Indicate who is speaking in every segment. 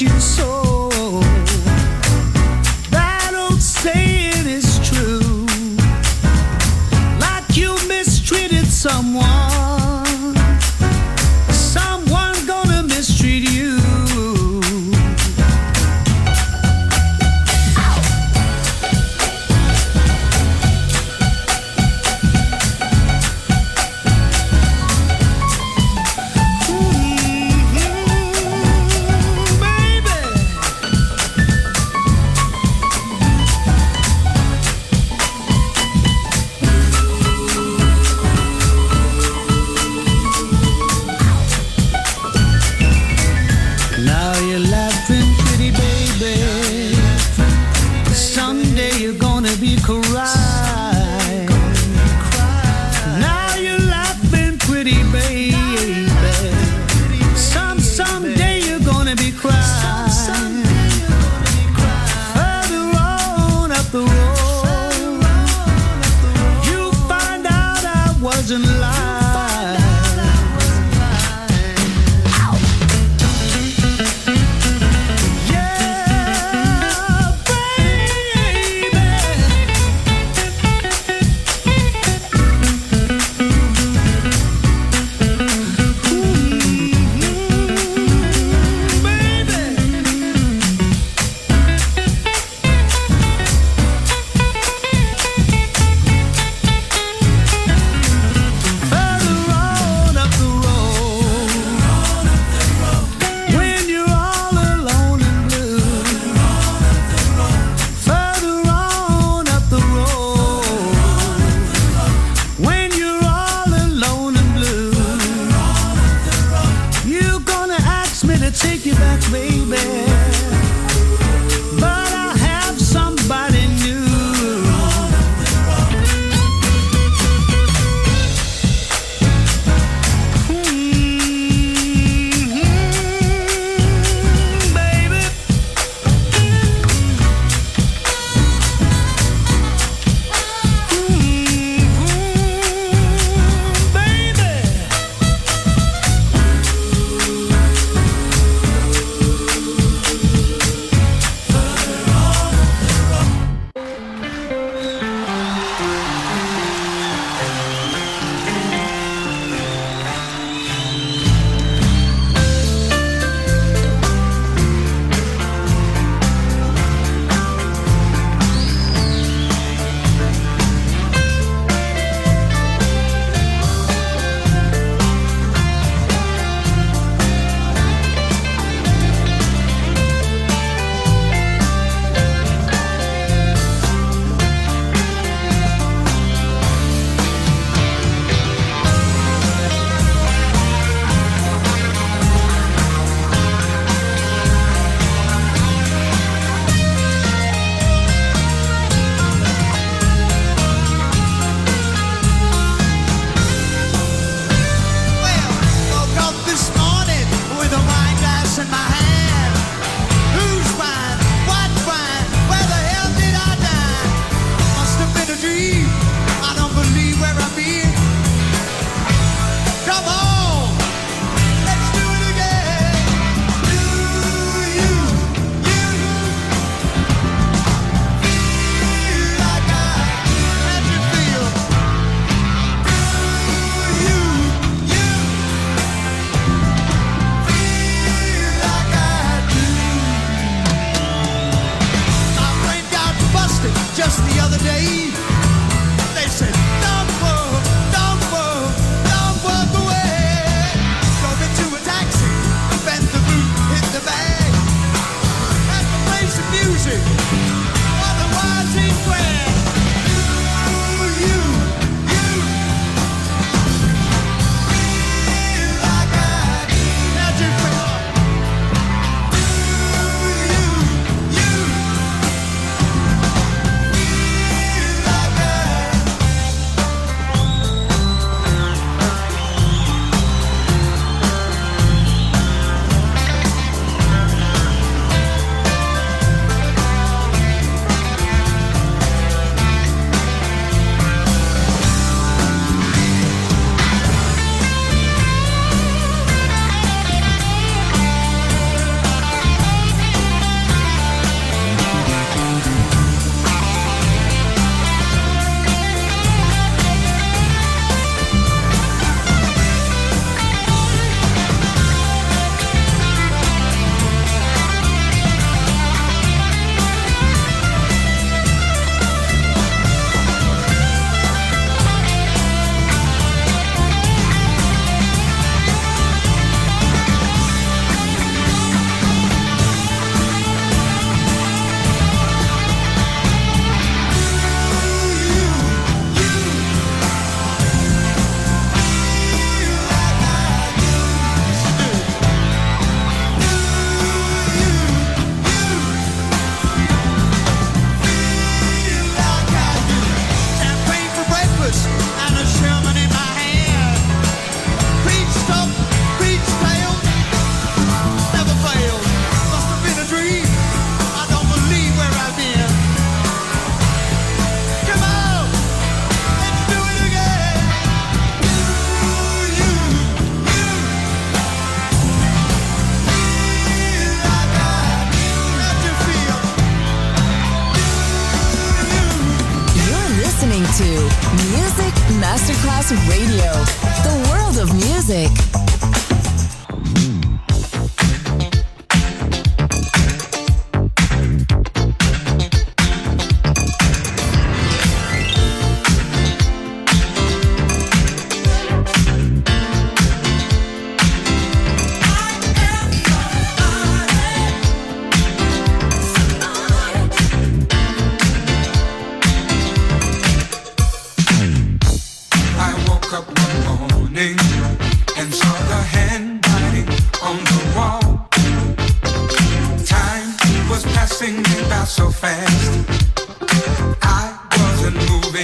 Speaker 1: you so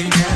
Speaker 1: wasn't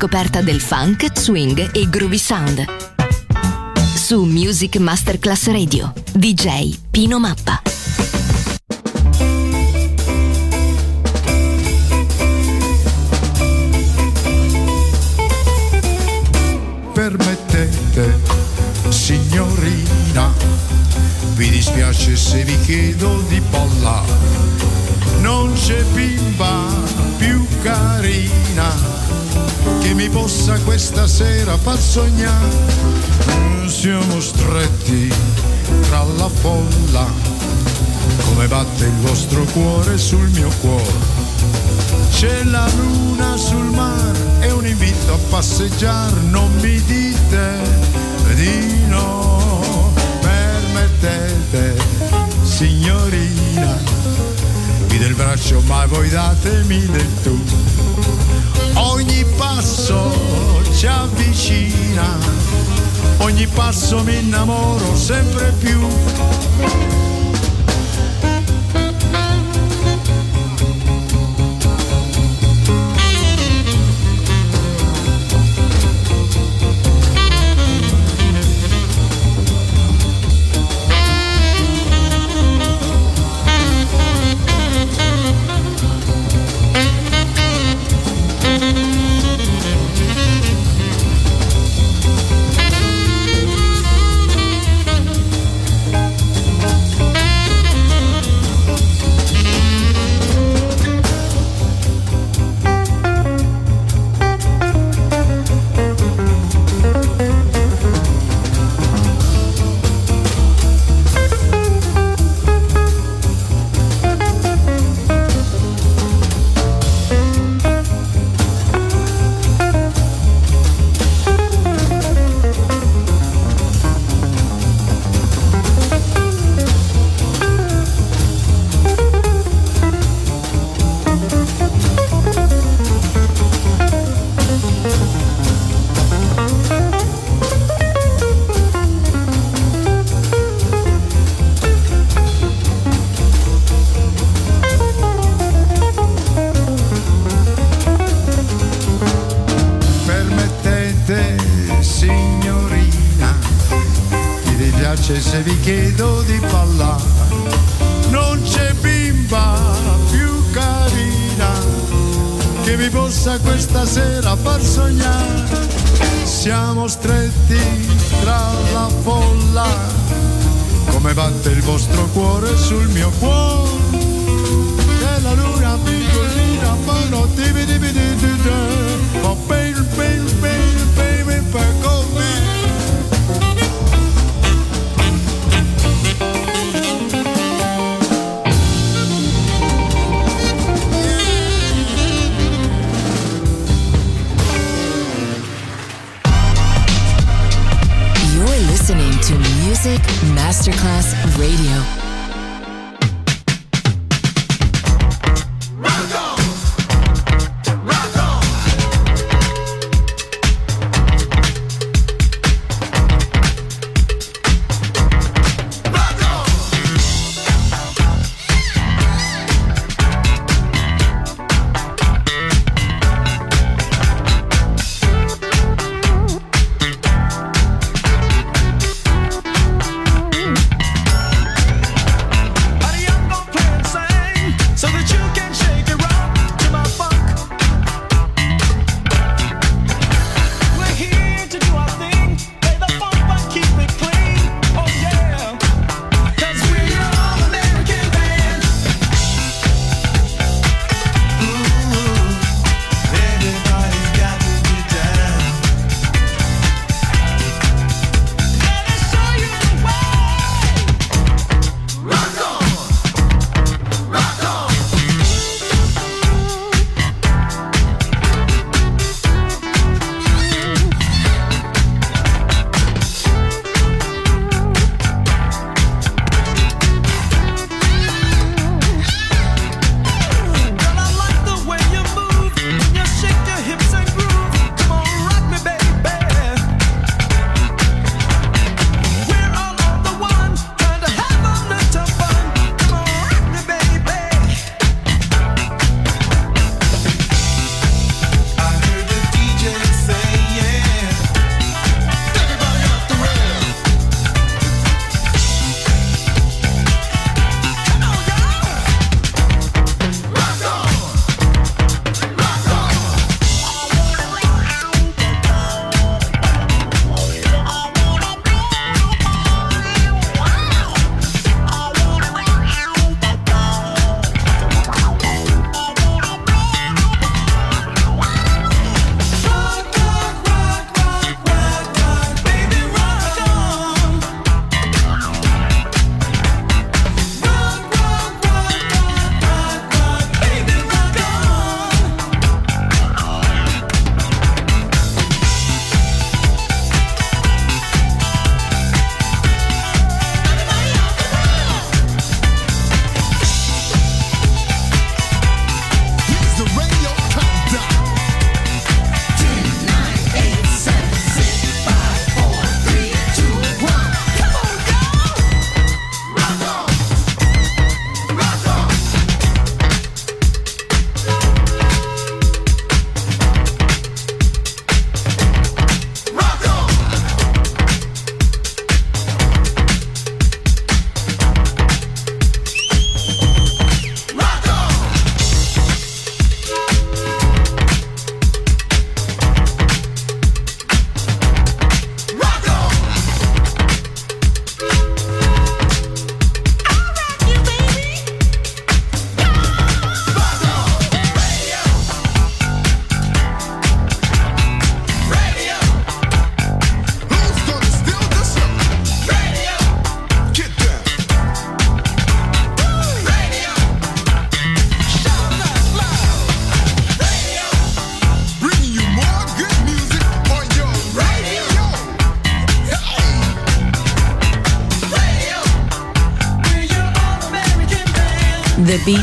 Speaker 2: Scoperta del funk, swing e groovy sound. Su Music Masterclass Radio, DJ Pino Mappa.
Speaker 3: Permettete, signorina, vi dispiace se vi chiedo di ballare non c'è bimba più carina che mi possa questa sera far sognare. Siamo stretti tra la folla, come batte il vostro cuore sul mio cuore. C'è la luna sul mare e un invito a passeggiare, non mi dite di no, permettete, signorina del braccio, ma voi datemi del tu. Ogni passo ci avvicina, ogni passo mi innamoro sempre più.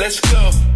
Speaker 4: Let's go.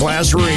Speaker 5: Radio.